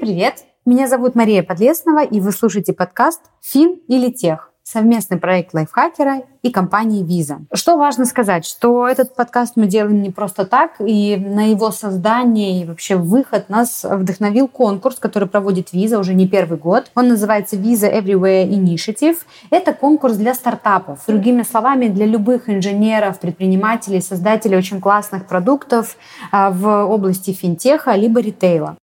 привет! Меня зовут Мария Подлеснова, и вы слушаете подкаст «Фин или тех» совместный проект лайфхакера и компании Visa. Что важно сказать, что этот подкаст мы делаем не просто так, и на его создание и вообще выход нас вдохновил конкурс, который проводит Visa уже не первый год. Он называется Visa Everywhere Initiative. Это конкурс для стартапов. Другими словами, для любых инженеров, предпринимателей, создателей очень классных продуктов а, в области финтеха либо ритейла.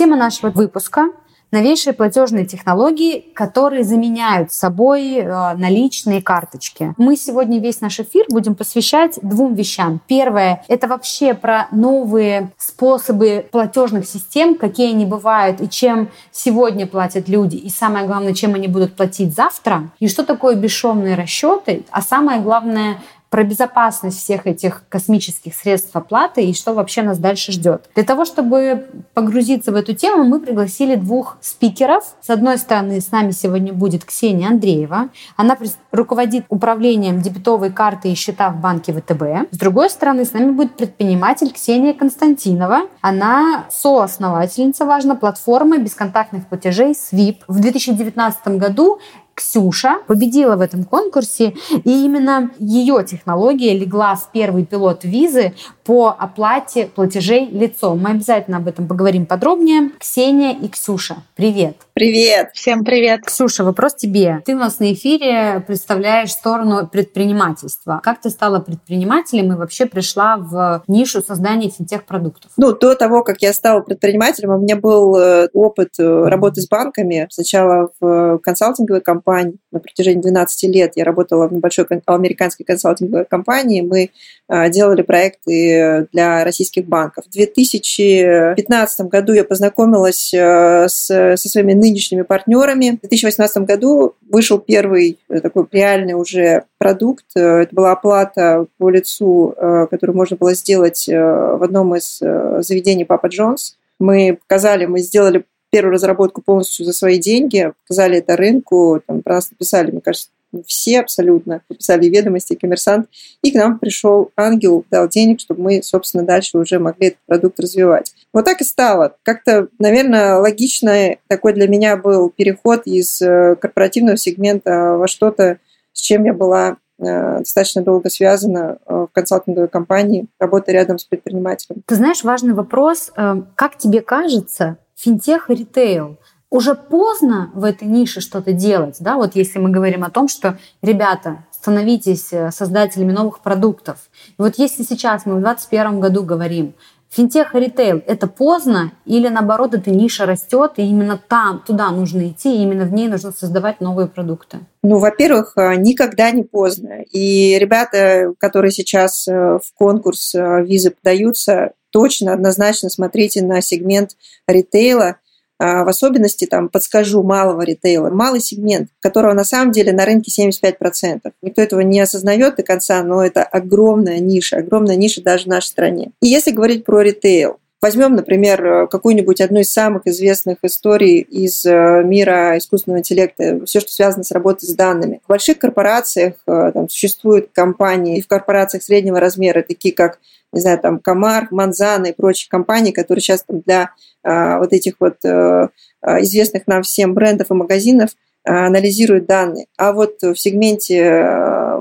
Тема нашего выпуска новейшие платежные технологии, которые заменяют собой э, наличные карточки. Мы сегодня весь наш эфир будем посвящать двум вещам. Первое — это вообще про новые способы платежных систем, какие они бывают и чем сегодня платят люди, и самое главное, чем они будут платить завтра, и что такое бесшовные расчеты, а самое главное — про безопасность всех этих космических средств оплаты и что вообще нас дальше ждет. Для того, чтобы погрузиться в эту тему, мы пригласили двух спикеров. С одной стороны, с нами сегодня будет Ксения Андреева. Она руководит управлением дебетовой карты и счета в банке ВТБ. С другой стороны, с нами будет предприниматель Ксения Константинова. Она соосновательница, важно, платформы бесконтактных платежей SWIP. В 2019 году Ксюша победила в этом конкурсе, и именно ее технология легла в первый пилот визы по оплате платежей лицом. Мы обязательно об этом поговорим подробнее. Ксения и Ксюша, привет! Привет! Всем привет! Ксюша, вопрос тебе. Ты у нас на эфире представляешь сторону предпринимательства. Как ты стала предпринимателем и вообще пришла в нишу создания финтех-продуктов? Ну, до того, как я стала предпринимателем, у меня был э, опыт э, работы с банками. Сначала в консалтинговой компании на протяжении 12 лет. Я работала в небольшой американской консалтинговой компании. Мы э, делали проекты для российских банков. В 2015 году я познакомилась э, с, со своими нынешними партнерами. В 2018 году вышел первый э, такой реальный уже продукт. Э, это была оплата по лицу, которую можно было сделать в одном из заведений Папа Джонс. Мы показали, мы сделали первую разработку полностью за свои деньги, показали это рынку, там про нас написали, мне кажется, все абсолютно написали ведомости, коммерсант, и к нам пришел ангел, дал денег, чтобы мы, собственно, дальше уже могли этот продукт развивать. Вот так и стало. Как-то, наверное, логично такой для меня был переход из э, корпоративного сегмента во что-то, с чем я была э, достаточно долго связана э, в консалтинговой компании, работая рядом с предпринимателем. Ты знаешь, важный вопрос. Как тебе кажется, финтех и ритейл уже поздно в этой нише что-то делать, да, вот если мы говорим о том, что, ребята, становитесь э, создателями новых продуктов. И вот если сейчас мы в 2021 году говорим, финтех и ритейл – это поздно или наоборот эта ниша растет, и именно там, туда нужно идти, и именно в ней нужно создавать новые продукты? Ну, во-первых, э, никогда не поздно. И ребята, которые сейчас э, в конкурс визы подаются, точно, однозначно смотрите на сегмент ритейла – а, в особенности, там, подскажу, малого ритейла, малый сегмент, которого на самом деле на рынке 75%. Никто этого не осознает до конца, но это огромная ниша, огромная ниша даже в нашей стране. И если говорить про ритейл, Возьмем, например, какую-нибудь одну из самых известных историй из э, мира искусственного интеллекта, все, что связано с работой с данными. В больших корпорациях э, там, существуют компании, и в корпорациях среднего размера, такие как не знаю, там, Комар, Манзана и прочие компании, которые сейчас там, для а, вот этих вот а, известных нам всем брендов и магазинов анализируют данные. А вот в сегменте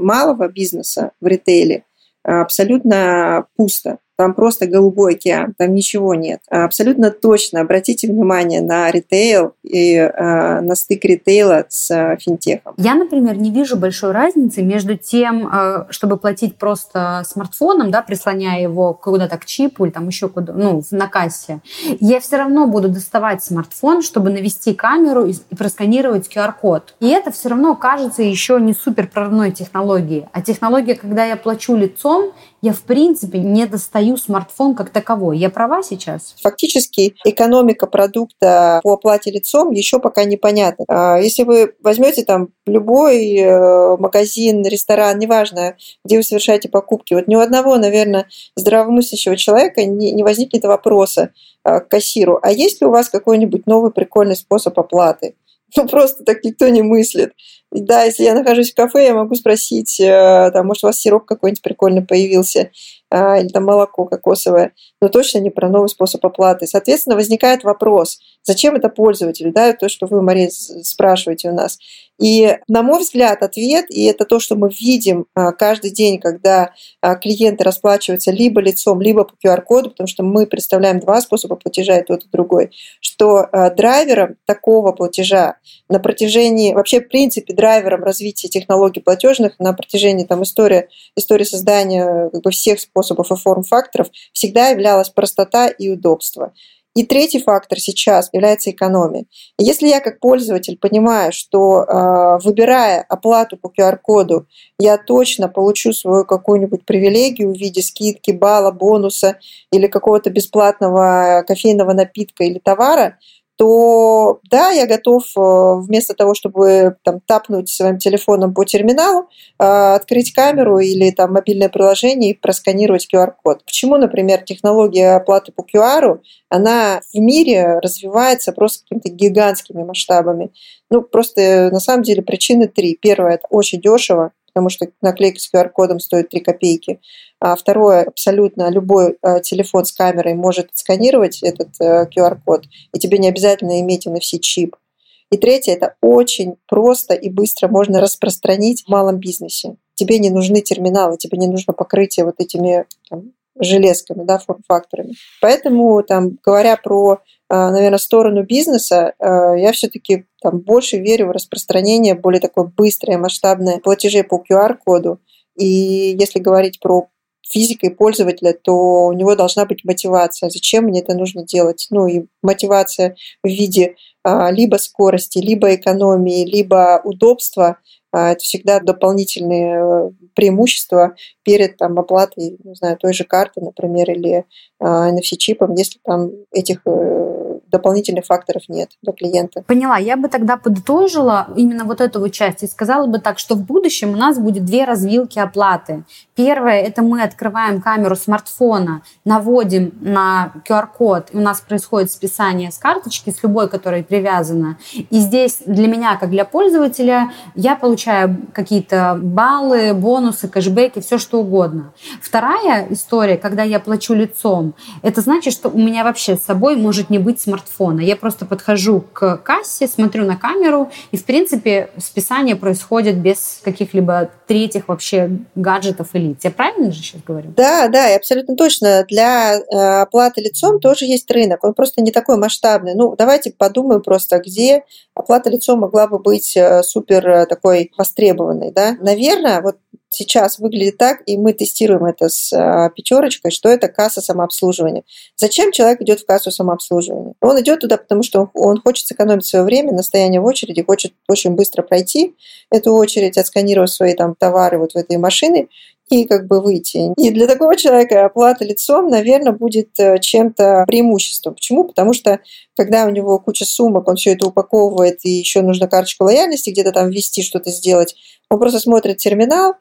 малого бизнеса в ритейле абсолютно пусто. Там просто голубой океан, там ничего нет. Абсолютно точно обратите внимание на ритейл и э, на стык ритейла с э, финтехом. Я, например, не вижу большой разницы между тем, э, чтобы платить просто смартфоном, да, прислоняя его куда-то к чипу или там еще куда, ну, на кассе. Я все равно буду доставать смартфон, чтобы навести камеру и просканировать QR-код. И это все равно кажется еще не супер прорывной технологией. А технология, когда я плачу лицом, я в принципе не достаю смартфон как таковой. Я права сейчас? Фактически экономика продукта по оплате лицом еще пока непонятна. А, если вы возьмете там любой э, магазин, ресторан, неважно, где вы совершаете покупки, вот ни у одного, наверное, здравомыслящего человека не возникнет вопроса а, к кассиру, а есть ли у вас какой-нибудь новый прикольный способ оплаты? Ну, просто так никто не мыслит. Да, если я нахожусь в кафе, я могу спросить, э, там, может, у вас сироп какой-нибудь прикольный появился. а, или там молоко кокосовое, но точно не про новый способ оплаты. Соответственно, возникает вопрос, зачем это пользователю, да, то, что вы, Мария, спрашиваете у нас. И, на мой взгляд, ответ, и это то, что мы видим а, каждый день, когда а, клиенты расплачиваются либо лицом, либо по QR-коду, потому что мы представляем два способа платежа, и тот, и другой, что драйвером такого платежа на протяжении, вообще, в принципе, драйвером развития технологий платежных на протяжении там, истории, истории создания как бы, всех способов и форм-факторов всегда являлась простота и удобство. И третий фактор сейчас является экономия. если я как пользователь понимаю, что а, выбирая оплату по QR-коду, я точно получу свою какую-нибудь привилегию в виде скидки, балла, бонуса или какого-то бесплатного кофейного напитка или товара, то да, я готов э, вместо того, чтобы там, тапнуть своим телефоном по терминалу, э, открыть камеру или там, мобильное приложение и просканировать QR-код. Почему, например, технология оплаты по QR, она в мире развивается просто какими-то гигантскими масштабами? Ну, просто на самом деле причины три. Первое – это очень дешево, потому что наклейка с QR-кодом стоит 3 копейки. А второе, абсолютно любой э, телефон с камерой может сканировать этот QR-код, э, и тебе не обязательно иметь NFC-чип. И третье, это очень просто и быстро можно распространить в малом бизнесе. Тебе не нужны терминалы, тебе не нужно покрытие вот этими там, железками, да, форм-факторами. Поэтому, там, говоря про, а, наверное, сторону бизнеса, а, я все-таки там больше верю в распространение более такое быстрое, масштабное платежей по QR-коду. И если говорить про физика и пользователя, то у него должна быть мотивация. Зачем мне это нужно делать? Ну и мотивация в виде а, либо скорости, либо экономии, либо удобства – это всегда дополнительные э, преимущества перед там, оплатой, не знаю, той же карты, например, или NFC-чипом, если там этих э, дополнительных факторов нет для клиента. Поняла. Я бы тогда подытожила именно вот эту вот часть и сказала бы так, что в будущем у нас будет две развилки оплаты. Первое – это мы открываем камеру смартфона, наводим на QR-код, и у нас происходит списание с карточки, с любой, которая привязана. И здесь для меня, как для пользователя, я получаю какие-то баллы, бонусы, кэшбэки, все что угодно. Вторая история, когда я плачу лицом, это значит, что у меня вообще с собой может не быть смартфон смартфона. Я просто подхожу к кассе, смотрю на камеру, и, в принципе, списание происходит без каких-либо третьих вообще гаджетов и лиц. Я правильно же сейчас говорю? Да, да, и абсолютно точно. Для э, оплаты лицом тоже есть рынок. Он просто не такой масштабный. Ну, давайте подумаем просто, где оплата лицом могла бы быть э, супер э, такой востребованной. Да? Наверное, вот сейчас выглядит так, и мы тестируем это с а, пятерочкой, что это касса самообслуживания. Зачем человек идет в кассу самообслуживания? Он идет туда, потому что он хочет сэкономить свое время на стояние в очереди, хочет очень быстро пройти эту очередь, отсканировать свои там товары вот в этой машине и как бы выйти. И для такого человека оплата лицом, наверное, будет э, чем-то преимуществом. Почему? Потому что когда у него куча сумок, он все это упаковывает, и еще нужно карточку лояльности где-то там ввести, что-то сделать, он просто смотрит терминал,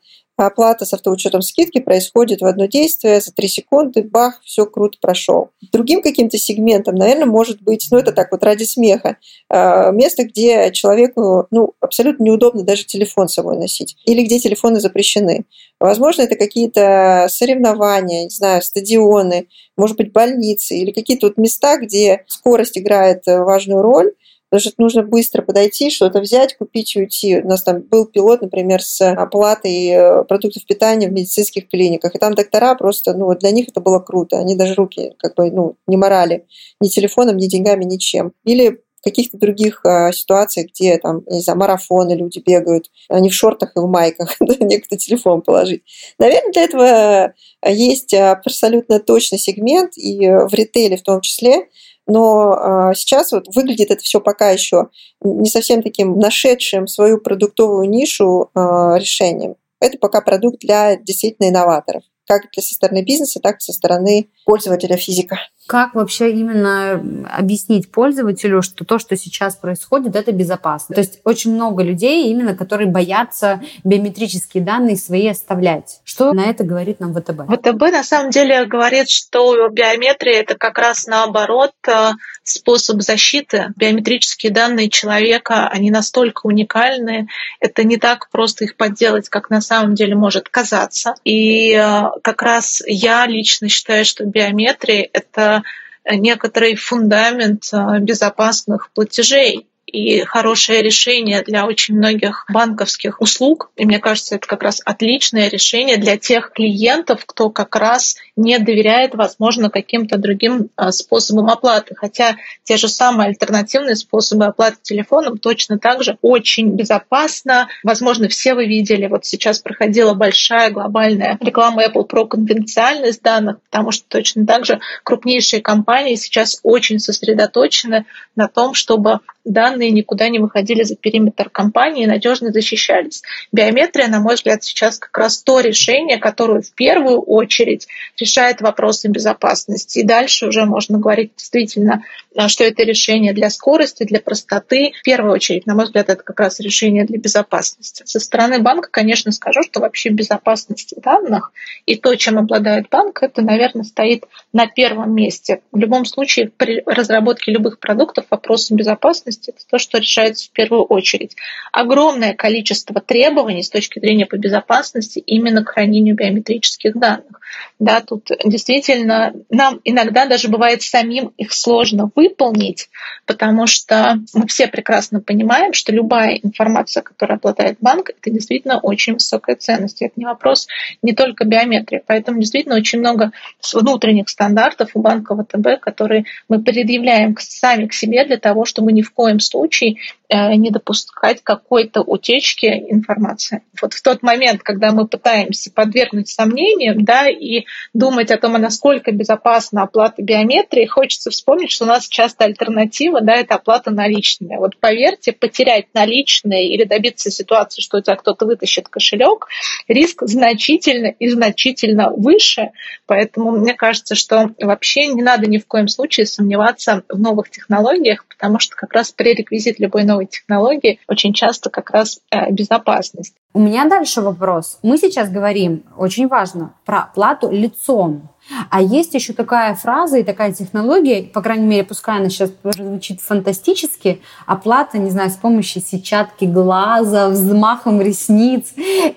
оплата с автоучетом скидки происходит в одно действие за 3 секунды, бах, все круто прошел. Другим каким-то сегментом, наверное, может быть, ну это так вот ради смеха, а, место, где человеку ну, абсолютно неудобно даже телефон с собой носить, или где телефоны запрещены. Возможно, это какие-то соревнования, не знаю, стадионы, может быть, больницы или какие-то вот места, где скорость играет важную роль, Потому что нужно быстро подойти, что-то взять, купить и уйти. У нас там был пилот, например, с оплатой э, продуктов питания в медицинских клиниках. И там доктора просто, ну, для них это было круто. Они даже руки как бы, ну, не морали ни телефоном, ни деньгами, ничем. Или каких-то других э, ситуациях, где там, не знаю, марафоны люди бегают, они в шортах и в майках, некто телефон положить. Наверное, для этого есть абсолютно точный сегмент, и в ритейле в том числе, но а, сейчас вот выглядит это все пока еще не совсем таким нашедшим свою продуктовую нишу а, решением. Это пока продукт для действительно инноваторов, как со стороны бизнеса, так и со стороны пользователя физика. Как вообще именно объяснить пользователю, что то, что сейчас происходит, это безопасно? То есть очень много людей, именно которые боятся биометрические данные свои оставлять. Что на это говорит нам ВТБ? ВТБ на самом деле говорит, что биометрия это как раз наоборот э, способ защиты. Биометрические данные человека, они настолько уникальны, это не так просто их подделать, как на самом деле может казаться. И э, как раз я лично считаю, что биометрия — это некоторый фундамент безопасных платежей и хорошее решение для очень многих банковских услуг. И мне кажется, это как раз отличное решение для тех клиентов, кто как раз не доверяет, возможно, каким-то другим а, способам оплаты. Хотя те же самые альтернативные способы оплаты телефоном точно так же очень безопасно. Возможно, все вы видели, вот сейчас проходила большая глобальная реклама Apple про конфиденциальность данных, потому что точно так же крупнейшие компании сейчас очень сосредоточены на том, чтобы данные никуда не выходили за периметр компании и надежно защищались. Биометрия, на мой взгляд, сейчас как раз то решение, которое в первую очередь решает вопросы безопасности. И дальше уже можно говорить действительно, э, что это решение для скорости, для простоты. В первую очередь, на мой взгляд, это как раз решение для безопасности. Со стороны банка, конечно, скажу, что вообще безопасность данных и то, чем обладает банк, это, наверное, стоит на первом месте. В любом случае, при разработке любых продуктов вопросы безопасности, это то, что решается в первую очередь. Огромное количество требований с точки зрения по безопасности именно к хранению биометрических данных. Да, тут действительно нам иногда даже бывает самим их сложно выполнить, потому что мы все прекрасно понимаем, что любая информация, которая обладает банк, это действительно очень высокая ценность. Это не вопрос не только биометрии. Поэтому действительно очень много внутренних стандартов у банка ВТБ, которые мы предъявляем сами к себе для того, чтобы ни в коем случае э, не допускать какой-то утечки информации. Вот в тот момент, когда мы пытаемся подвергнуть сомнениям, да, и думать о том, а насколько безопасна оплата биометрии, хочется вспомнить, что у нас часто альтернатива, да, это оплата наличными. Вот поверьте, потерять наличные или добиться ситуации, что у тебя кто-то вытащит кошелек, риск значительно и значительно выше. Поэтому мне кажется, что вообще не надо ни в коем случае сомневаться в новых технологиях, потому что как раз пререквизит любой новой технологии очень часто как раз э, безопасность. У меня дальше вопрос. Мы сейчас говорим, очень важно, про оплату лицом. А есть еще такая фраза и такая технология, по крайней мере, пускай она сейчас звучит фантастически, оплата, не знаю, с помощью сетчатки глаза, взмахом ресниц.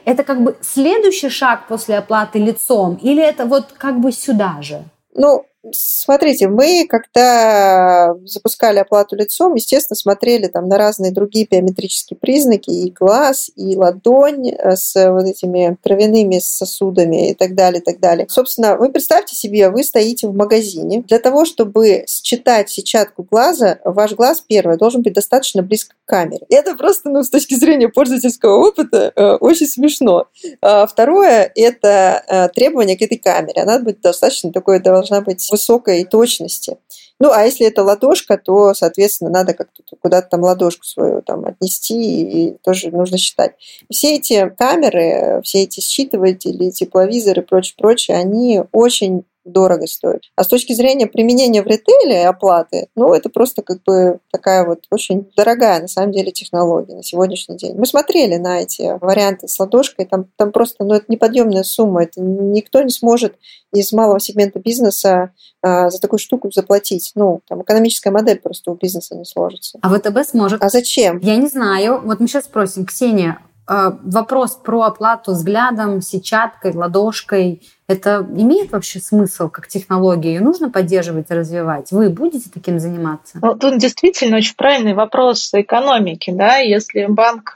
Это как бы следующий шаг после оплаты лицом или это вот как бы сюда же? Ну, Смотрите, мы, когда запускали оплату лицом, естественно, смотрели там на разные другие биометрические признаки, и глаз, и ладонь э, с вот этими травяными сосудами и так далее, и так далее. Собственно, вы представьте себе, вы стоите в магазине. Для того, чтобы считать сетчатку глаза, ваш глаз, первое, должен быть достаточно близко к камере. Это просто, ну, с точки зрения пользовательского опыта, э, очень смешно. А второе, это э, требование к этой камере. Она будет достаточно такой, должна быть высокой точности. Ну, а если это ладошка, то, соответственно, надо как-то куда-то там ладошку свою там отнести, и тоже нужно считать. Все эти камеры, все эти считыватели, тепловизоры и прочее, прочее, они очень дорого стоит. А с точки зрения применения в ритейле оплаты, ну, это просто как бы такая вот очень дорогая, на самом деле, технология на сегодняшний день. Мы смотрели на эти варианты с ладошкой, там, там просто, ну, это неподъемная сумма, это никто не сможет из малого сегмента бизнеса а, за такую штуку заплатить. Ну, там экономическая модель просто у бизнеса не сложится. А ВТБ сможет. А зачем? Я не знаю. Вот мы сейчас спросим, Ксения, вопрос про оплату взглядом, сетчаткой, ладошкой, это имеет вообще смысл как технология? Ее нужно поддерживать и развивать? Вы будете таким заниматься? Ну, тут действительно очень правильный вопрос экономики. Да? Если банк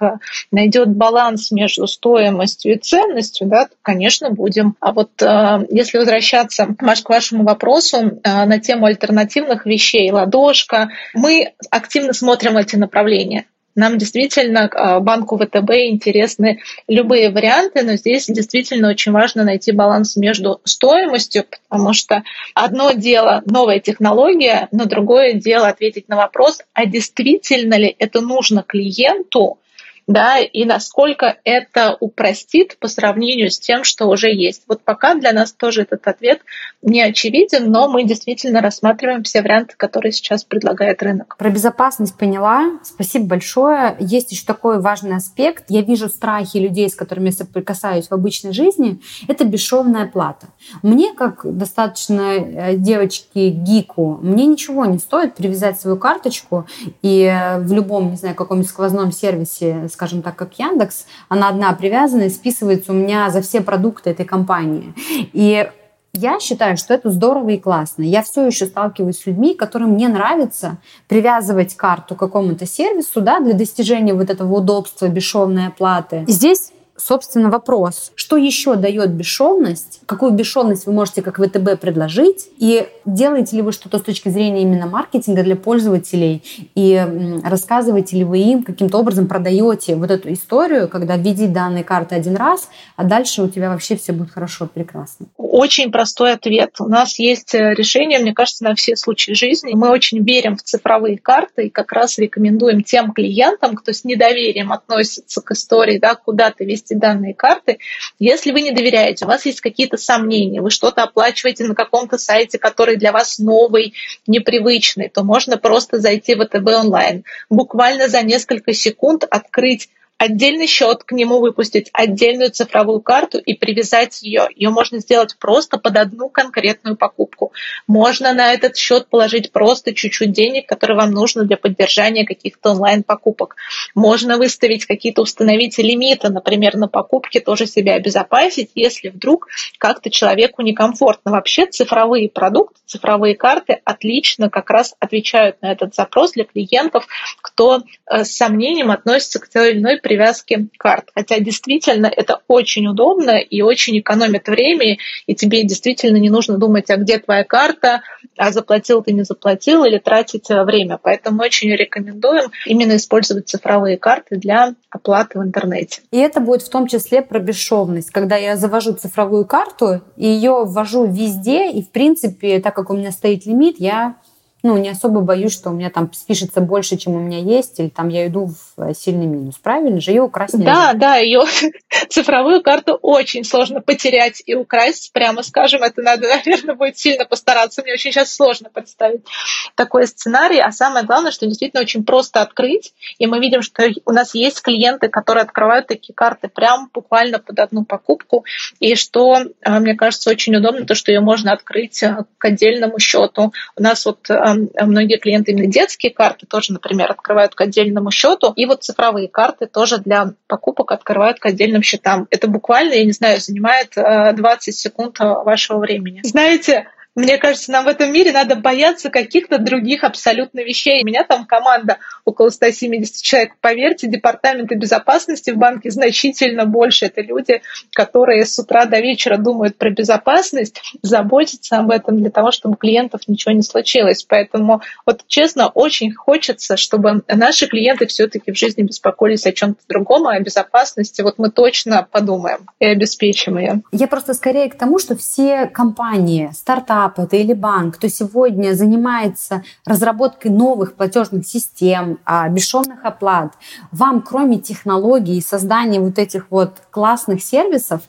найдет баланс между стоимостью и ценностью, да, то, конечно, будем. А вот э, если возвращаться, Маш, к вашему вопросу э, на тему альтернативных вещей, ладошка, мы активно смотрим эти направления. Нам действительно, а, банку ВТБ, интересны любые варианты, но здесь действительно очень важно найти баланс между стоимостью, потому что одно дело новая технология, но другое дело ответить на вопрос, а действительно ли это нужно клиенту, да, и насколько это упростит по сравнению с тем, что уже есть. Вот пока для нас тоже этот ответ не очевиден, но мы действительно рассматриваем все варианты, которые сейчас предлагает рынок. Про безопасность поняла. Спасибо большое. Есть еще такой важный аспект. Я вижу страхи людей, с которыми я соприкасаюсь в обычной жизни. Это бесшовная плата. Мне, как достаточно э, девочки-гику, мне ничего не стоит привязать свою карточку и в любом, не знаю, каком-нибудь сквозном сервисе скажем так, как Яндекс, она одна привязана и списывается у меня за все продукты этой компании. И я считаю, что это здорово и классно. Я все еще сталкиваюсь с людьми, которым мне нравится привязывать карту к какому-то сервису да, для достижения вот этого удобства, бесшовной оплаты. Здесь собственно, вопрос, что еще дает бесшовность, какую бесшовность вы можете как ВТБ предложить, и делаете ли вы что-то с точки зрения именно маркетинга для пользователей, и рассказываете ли вы им, каким-то образом продаете вот эту историю, когда введи данные карты один раз, а дальше у тебя вообще все будет хорошо, прекрасно. Очень простой ответ. У нас есть э, решение, мне кажется, на все случаи жизни. Мы очень верим в цифровые карты и как раз рекомендуем тем клиентам, кто с недоверием относится к истории, да, куда ты вести ввести данные карты. Если вы не доверяете, у вас есть какие-то сомнения, вы что-то оплачиваете на каком-то сайте, который для вас новый, непривычный, то можно просто зайти в ВТБ онлайн, буквально за несколько секунд открыть отдельный счет к нему выпустить, отдельную цифровую карту и привязать ее. Ее можно сделать просто под одну конкретную покупку. Можно на этот счет положить просто чуть-чуть денег, которые вам нужно для поддержания каких-то онлайн-покупок. Можно выставить какие-то, установить лимиты, например, на покупки, тоже себя обезопасить, если вдруг как-то человеку некомфортно. Вообще цифровые продукты, цифровые карты отлично как раз отвечают на этот запрос для клиентов, кто э, с сомнением относится к той или иной привязки карт. Хотя действительно это очень удобно и очень экономит время, и тебе действительно не нужно думать, а где твоя карта, а заплатил ты не заплатил, или тратить э, время. Поэтому очень рекомендуем именно использовать цифровые карты для оплаты в интернете. И это будет в том числе про бесшовность. Когда я завожу цифровую карту, ее ввожу везде, и в принципе, так как у меня стоит лимит, я ну, не особо боюсь, что у меня там спишется больше, чем у меня есть, или там я иду в э, сильный минус. Правильно же? Ее украсть нельзя. Да, да, ее цифровую карту очень сложно потерять и украсть, прямо скажем. Это надо, наверное, будет сильно постараться. Мне очень сейчас сложно представить такой сценарий. А самое главное, что действительно очень просто открыть. И мы видим, что у нас есть клиенты, которые открывают такие карты прям буквально под одну покупку. И что, э, мне кажется, очень удобно, то, что ее можно открыть э, к отдельному счету. У нас вот многие клиенты именно детские карты тоже, например, открывают к отдельному счету, и вот цифровые карты тоже для покупок открывают к отдельным счетам. Это буквально, я не знаю, занимает 20 э, секунд э, вашего времени. Знаете, мне кажется, нам в этом мире надо бояться каких-то других абсолютно вещей. У меня там команда около 170 человек. Поверьте, департаменты безопасности в банке значительно больше. Это люди, которые с утра до вечера думают про безопасность, заботятся об этом для того, чтобы клиентов ничего не случилось. Поэтому, вот честно, очень хочется, чтобы наши клиенты все-таки в жизни беспокоились о чем-то другом, а о безопасности. Вот мы точно подумаем и обеспечим ее. Я просто скорее к тому, что все компании, стартапы, стартап это или банк, кто сегодня занимается разработкой новых платежных систем, а, бесшовных оплат, вам кроме технологий создания вот этих вот классных сервисов,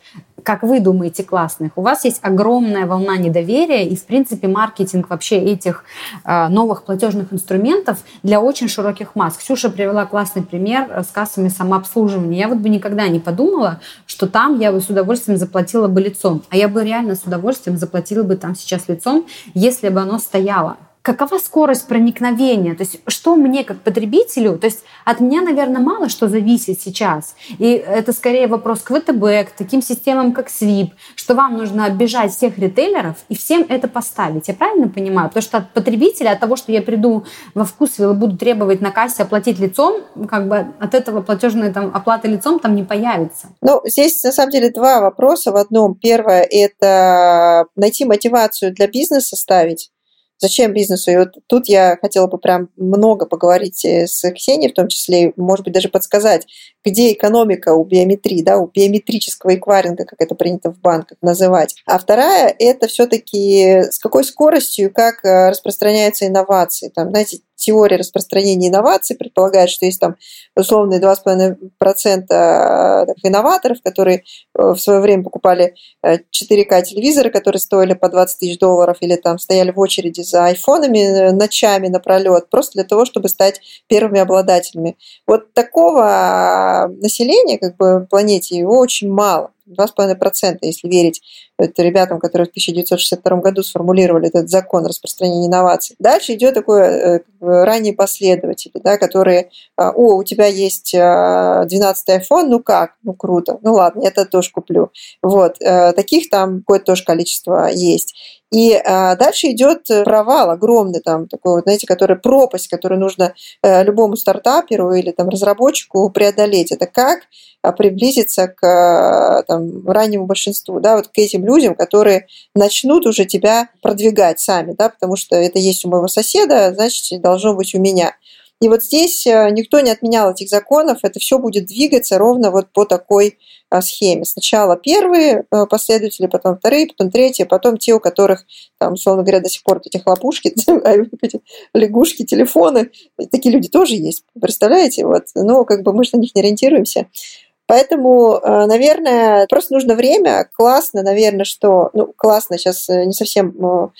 как вы думаете, классных, у вас есть огромная волна недоверия и, в принципе, маркетинг вообще этих э, новых платежных инструментов для очень широких масс. Ксюша привела классный пример с кассами самообслуживания. Я вот бы никогда не подумала, что там я бы с удовольствием заплатила бы лицом. А я бы реально с удовольствием заплатила бы там сейчас лицом, если бы оно стояло какова скорость проникновения, то есть что мне как потребителю, то есть от меня, наверное, мало что зависит сейчас. И это скорее вопрос к ВТБ, к таким системам, как Свип, что вам нужно оббежать всех ритейлеров и всем это поставить. Я правильно понимаю? Потому что от потребителя, от того, что я приду во вкусвилл и буду требовать на кассе оплатить лицом, как бы от этого платежная там, оплата лицом там не появится. Ну, здесь на самом деле два вопроса в одном. Первое – это найти мотивацию для бизнеса ставить Зачем бизнесу? И вот тут я хотела бы прям много поговорить э, с Ксенией, в том числе, может быть, даже подсказать, где экономика у биометрии, да, у биометрического эквайринга, как это принято в банках называть. А вторая – это все-таки с какой скоростью, как э, распространяются инновации. Там, знаете, теория распространения инноваций предполагает, что есть там условные 2,5% э, инноваторов, которые э, в свое время покупали 4К э, телевизоры, которые стоили по 20 тысяч долларов, или там стояли в очереди за айфонами ночами напролет, просто для того, чтобы стать первыми обладателями. Вот такого населения, как бы, планете, его очень мало. 2,5%, если верить это ребятам, которые в 1962 году сформулировали этот закон распространения инноваций. Дальше идет такое э, ранние последователи, да, которые, а, о, у тебя есть 12 а, iPhone, ну как, ну круто, ну ладно, я это тоже куплю. Вот, э, таких там какое-то тоже количество есть. И а, дальше идет провал огромный, там, такой вот, знаете, который пропасть, которую нужно а, любому стартаперу или там, разработчику преодолеть. Это как приблизиться к там, раннему большинству, да, вот к этим людям, которые начнут уже тебя продвигать сами, да, потому что это есть у моего соседа, значит, должно быть у меня. И вот здесь э, никто не отменял этих законов, это все будет двигаться ровно вот по такой э, схеме. Сначала первые э, последователи, потом вторые, потом третьи, потом те, у которых, там, условно говоря, до сих пор эти хлопушки, лягушки, телефоны, такие люди тоже есть, представляете? Вот. Но как бы мы же на них не ориентируемся. Поэтому, наверное, просто нужно время. Классно, наверное, что... Ну, классно сейчас не совсем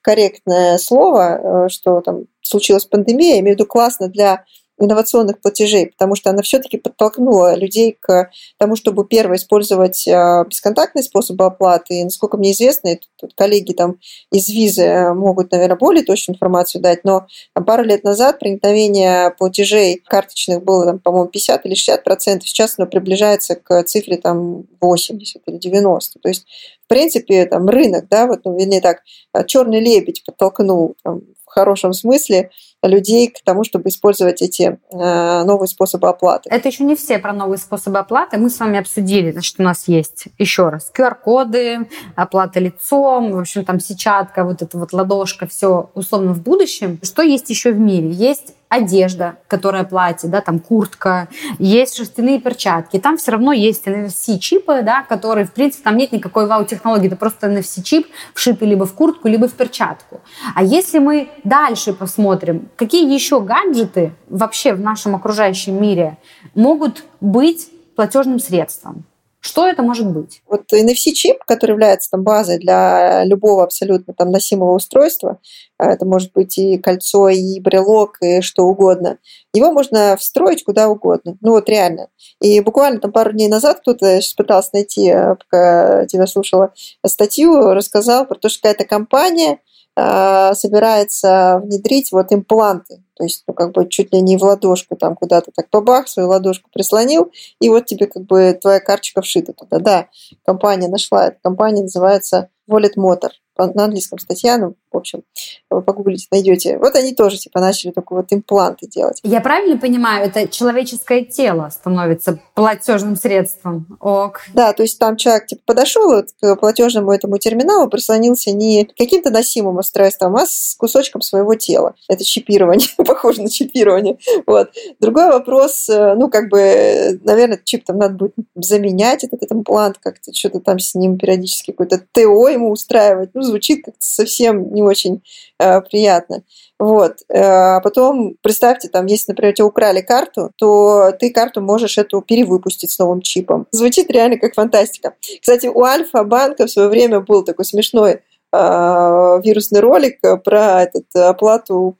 корректное слово, что там случилась пандемия, я имею в виду классно для инновационных платежей, потому что она все-таки подтолкнула людей к тому, чтобы первое использовать а, бесконтактные способы оплаты. И, насколько мне известно, тут коллеги там из визы могут, наверное, более точную информацию дать, но пару лет назад проникновение платежей карточных было, там, по-моему, 50 или 60 процентов. Сейчас оно приближается к цифре там 80 или 90. То есть в принципе, там рынок, да, вот, ну, вернее так, черный лебедь подтолкнул там, хорошем смысле людей к тому, чтобы использовать эти э, новые способы оплаты. Это еще не все про новые способы оплаты. Мы с вами обсудили, значит, у нас есть еще раз QR-коды, оплата лицом, в общем, там сетчатка, вот эта вот ладошка, все условно в будущем. Что есть еще в мире? Есть одежда, которая платье, да, там куртка, есть шерстяные перчатки. Там все равно есть NFC-чипы, да, которые, в принципе, там нет никакой вау-технологии, это просто NFC-чип вшитый либо в куртку, либо в перчатку. А если мы дальше посмотрим, какие еще гаджеты вообще в нашем окружающем мире могут быть платежным средством? Что это может быть? Вот NFC-чип, который является там базой для любого абсолютно там носимого устройства, а это может быть и кольцо, и брелок, и что угодно, его можно встроить куда угодно. Ну вот реально. И буквально там пару дней назад кто-то пытался найти, э, пока тебя слушала статью, рассказал про то, что какая-то компания собирается внедрить вот импланты то есть, ну, как бы чуть ли не в ладошку там куда-то так побах, свою ладошку прислонил, и вот тебе как бы твоя карточка вшита туда. Да, компания нашла, эта компания называется Wallet Motor на английском статья, ну, в общем, вы погуглите, найдете. Вот они тоже, типа, начали такой вот импланты делать. Я правильно понимаю, это человеческое тело становится платежным средством? Ок. Да, то есть там человек, типа, подошел вот к платежному этому терминалу, прислонился не каким-то носимым устройством, а с кусочком своего тела. Это чипирование, похоже на чипирование. Вот. Другой вопрос, э, ну, как бы, наверное, чип там надо будет заменять этот, этот имплант, как-то что-то там с ним периодически какое-то ТО ему устраивать. Ну, звучит как-то совсем не очень э, приятно. Вот. Э, а потом, представьте, там, если, например, тебя украли карту, то ты карту можешь эту перевыпустить с новым чипом. Звучит реально как фантастика. Кстати, у Альфа-банка в свое время был такой смешной вирусный ролик про этот, оплату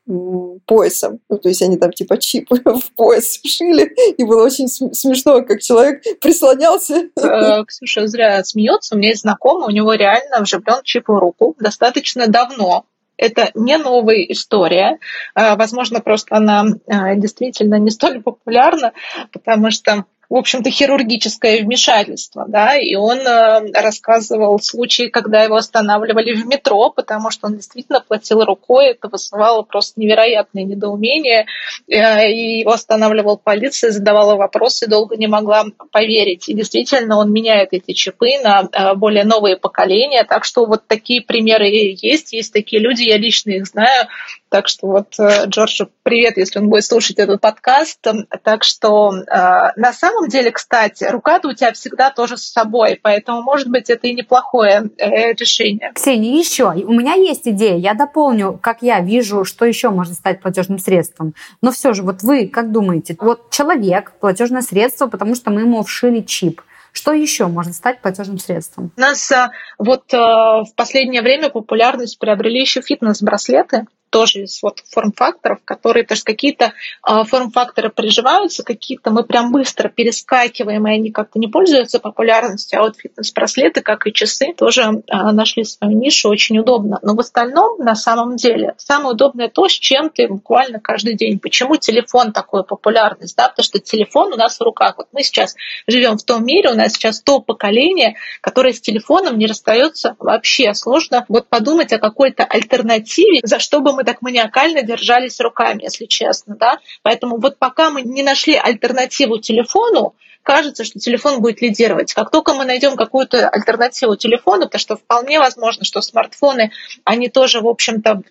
поясом. Ну, то есть они там типа чип в пояс вшили, и было очень смешно, как человек прислонялся. Э, Ксюша зря смеется. У меня есть знакомый, у него реально вживлен чип в руку достаточно давно. Это не новая история. Э, возможно, просто она э, действительно не столь популярна, потому что в общем-то, хирургическое вмешательство, да, и он э, рассказывал случаи, когда его останавливали в метро, потому что он действительно платил рукой, это вызывало просто невероятное недоумение, э, и его останавливал полиция, задавала вопросы, долго не могла поверить, и действительно он меняет эти чипы на э, более новые поколения, так что вот такие примеры есть, есть такие люди, я лично их знаю, так что вот Джорджу привет, если он будет слушать этот подкаст, так что на самом деле, кстати, рука-то у тебя всегда тоже с собой, поэтому, может быть, это и неплохое э, решение. Ксения, еще, у меня есть идея, я дополню, как я вижу, что еще может стать платежным средством. Но все же, вот вы как думаете, вот человек, платежное средство, потому что мы ему вшили чип. Что еще может стать платежным средством? У нас вот в последнее время популярность приобрели еще фитнес-браслеты, тоже из вот форм-факторов, которые, то есть какие-то э, форм-факторы приживаются, какие-то мы прям быстро перескакиваем, и они как-то не пользуются популярностью, а вот фитнес-браслеты, как и часы, тоже э, нашли свою нишу, очень удобно. Но в остальном, на самом деле, самое удобное то, с чем ты буквально каждый день. Почему телефон такой популярность? Да? Потому что телефон у нас в руках. Вот мы сейчас живем в том мире, у нас сейчас то поколение, которое с телефоном не расстается вообще. Сложно вот подумать о какой-то альтернативе, за что бы мы так маниакально держались руками, если честно. Да? Поэтому вот пока мы не нашли альтернативу телефону, кажется, что телефон будет лидировать. Как только мы найдем какую-то альтернативу телефону, потому что вполне возможно, что смартфоны, они тоже, в общем-то,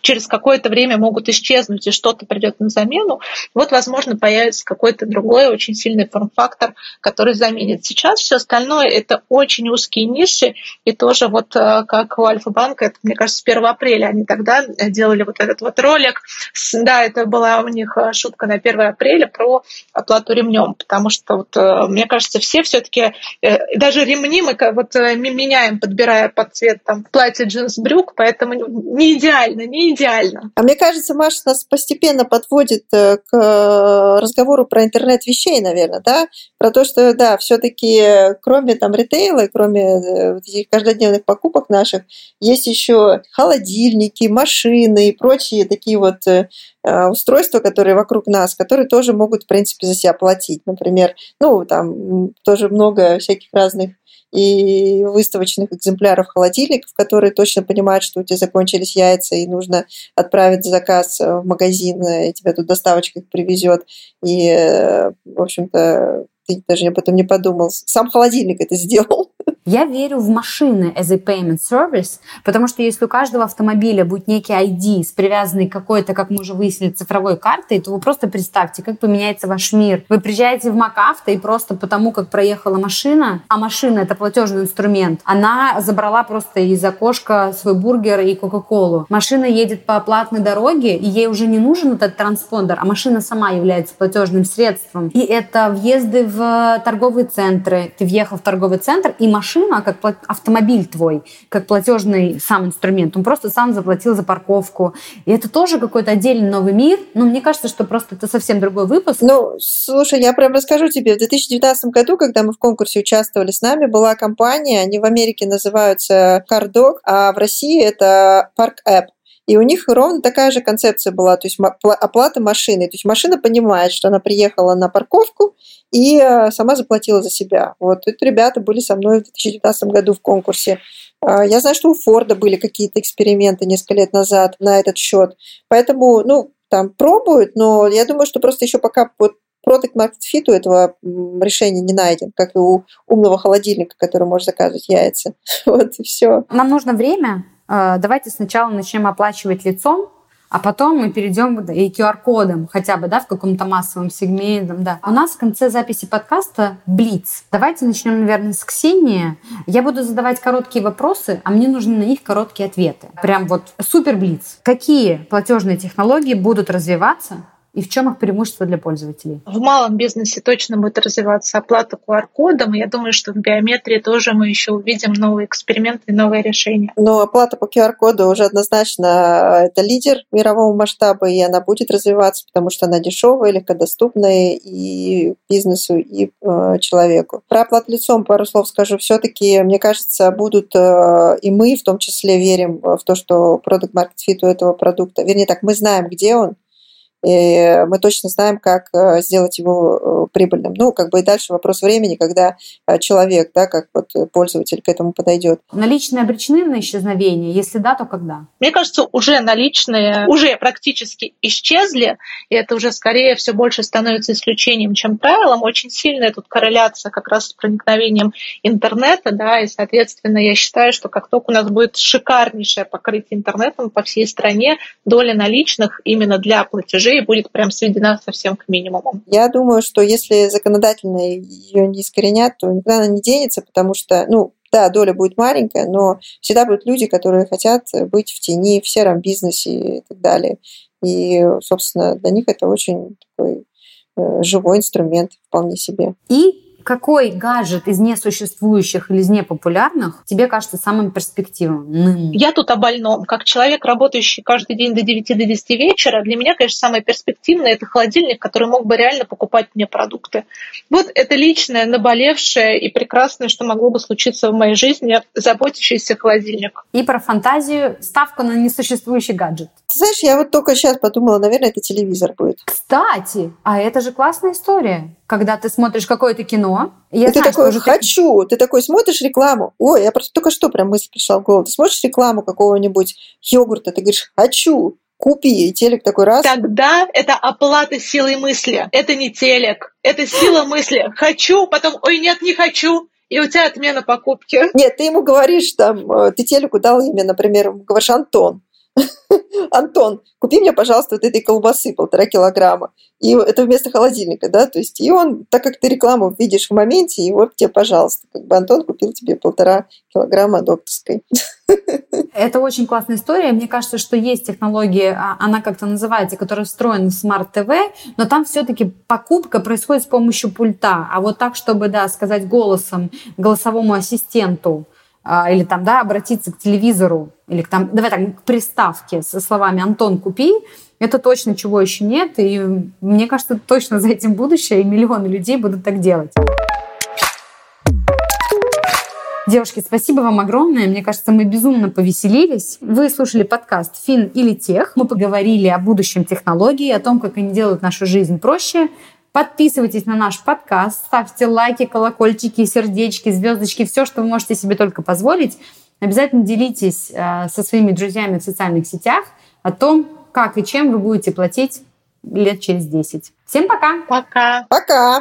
через какое-то время могут исчезнуть и что-то придет на замену, вот, возможно, появится какой-то другой очень сильный форм-фактор, который заменит. Сейчас все остальное это очень узкие ниши, и тоже вот э, как у Альфа-банка, это, мне кажется, с 1 апреля они тогда делали вот этот вот ролик. Да, это была у них э, шутка на 1 апреля про оплату ремнем, потому что вот, э, мне кажется, все все-таки, даже ремни мы вот меняем, подбирая под цвет там платье, джинс, брюк, поэтому не идеально, не идеально. А мне кажется, Маша нас постепенно подводит э, к э, разговору про интернет вещей, наверное, да? Про то, что, да, все-таки кроме там ритейла, кроме э, этих каждодневных покупок наших, есть еще холодильники, машины и прочие такие вот устройства, которые вокруг нас, которые тоже могут, в принципе, за себя платить. Например, ну, там тоже много всяких разных и выставочных экземпляров холодильников, которые точно понимают, что у тебя закончились яйца, и нужно отправить заказ в магазин, и тебе тут доставочка их привезет. И, э, в общем-то, ты даже об этом не подумал. Сам холодильник это сделал. Я верю в машины as a payment service, потому что если у каждого автомобиля будет некий ID с привязанной какой-то, как мы уже выяснили, цифровой картой, то вы просто представьте, как поменяется ваш мир. Вы приезжаете в МакАвто и просто потому, как проехала машина, а машина — это платежный инструмент, она забрала просто из окошка свой бургер и Кока-Колу. Машина едет по платной дороге, и ей уже не нужен этот транспондер, а машина сама является платежным средством. И это въезды в торговые центры. Ты въехал в торговый центр, и машина машина, как автомобиль твой, как платежный сам инструмент. Он просто сам заплатил за парковку. И это тоже какой-то отдельный новый мир. Но мне кажется, что просто это совсем другой выпуск. Ну, слушай, я прям расскажу тебе. В 2019 году, когда мы в конкурсе участвовали с нами, была компания, они в Америке называются CarDog, а в России это Park App. И у них ровно такая же концепция была, то есть оплата машины. То есть машина понимает, что она приехала на парковку и э, сама заплатила за себя. Вот это ребята были со мной в 2019 году в конкурсе. А, я знаю, что у Форда были какие-то эксперименты несколько лет назад на этот счет. Поэтому, ну, там пробуют, но я думаю, что просто еще пока вот Product Market Fit у этого решения не найден, как и у умного холодильника, который может заказывать яйца. Вот и все. Нам нужно время, давайте сначала начнем оплачивать лицом, а потом мы перейдем и QR-кодом, хотя бы, да, в каком-то массовом сегменте, да. У нас в конце записи подкаста Блиц. Давайте начнем, наверное, с Ксении. Я буду задавать короткие вопросы, а мне нужны на них короткие ответы. Прям вот супер Блиц. Какие платежные технологии будут развиваться и в чем их преимущество для пользователей? В малом бизнесе точно будет развиваться оплата QR-кодом. Я думаю, что в биометрии тоже мы еще увидим новые эксперименты и новые решения. Но оплата по QR-коду уже однозначно э, это лидер мирового масштаба, и она будет развиваться, потому что она дешевая, легкодоступная и бизнесу, и э, человеку. Про оплату лицом пару слов скажу. Все-таки, мне кажется, будут э, и мы в том числе верим в то, что продукт market fit у этого продукта, вернее так, мы знаем, где он, и мы точно знаем, как э, сделать его э, прибыльным. Ну, как бы и дальше вопрос времени, когда э, человек, да, как вот пользователь к этому подойдет. Наличные обречены на исчезновение? Если да, то когда? Мне кажется, уже наличные уже практически исчезли, и это уже скорее все больше становится исключением, чем правилом. Очень сильная тут корреляция как раз с проникновением интернета, да, и, соответственно, я считаю, что как только у нас будет шикарнейшее покрытие интернетом по всей стране, доля наличных именно для платежей и будет прям сведена совсем к минимуму. Я думаю, что если законодательно ее не искоренят, то никуда она не денется, потому что, ну, да, доля будет маленькая, но всегда будут люди, которые хотят быть в тени, в сером бизнесе и так далее. И, собственно, для них это очень такой э, живой инструмент вполне себе. И какой гаджет из несуществующих или из непопулярных тебе кажется самым перспективным? Я тут о больном. Как человек, работающий каждый день до 9 до 10 вечера, для меня, конечно, самое перспективное это холодильник, который мог бы реально покупать мне продукты. Вот это личное, наболевшее и прекрасное, что могло бы случиться в моей жизни, заботящийся холодильник. И про фантазию, ставку на несуществующий гаджет. Ты знаешь, я вот только сейчас подумала, наверное, это телевизор будет. Кстати, а это же классная история. Когда ты смотришь какое-то кино, я и знаю, ты такой, уже хочу, ты... такой смотришь рекламу. Ой, я просто только что прям мысль пришла в голову. Ты смотришь рекламу какого-нибудь йогурта, ты говоришь, хочу, купи, и телек такой раз. Тогда это оплата силой мысли. Это не телек, это сила мысли. Хочу, потом, ой, нет, не хочу. И у тебя отмена покупки. Нет, ты ему говоришь, там, э, ты телеку дал имя, например, говоришь, Антон. Антон, купи мне, пожалуйста, вот этой колбасы полтора килограмма. И это вместо холодильника, да, то есть, и он, так как ты рекламу видишь в моменте, и вот тебе, пожалуйста, как бы Антон купил тебе полтора килограмма докторской. Это очень классная история. Мне кажется, что есть технология, а, она как-то называется, которая встроена в Smart TV, но там все-таки покупка происходит с помощью пульта. А вот так, чтобы, да, сказать голосом голосовому ассистенту, или там, да, обратиться к телевизору, или к, там, давай так, к приставке со словами «Антон, купи», это точно чего еще нет, и мне кажется, точно за этим будущее, и миллионы людей будут так делать. Девушки, спасибо вам огромное. Мне кажется, мы безумно повеселились. Вы слушали подкаст «Фин или тех». Мы поговорили о будущем технологии, о том, как они делают нашу жизнь проще. Подписывайтесь на наш подкаст, ставьте лайки, колокольчики, сердечки, звездочки, все, что вы можете себе только позволить. Обязательно делитесь э, со своими друзьями в социальных сетях о том, как и чем вы будете платить лет через 10. Всем пока! Пока! Пока!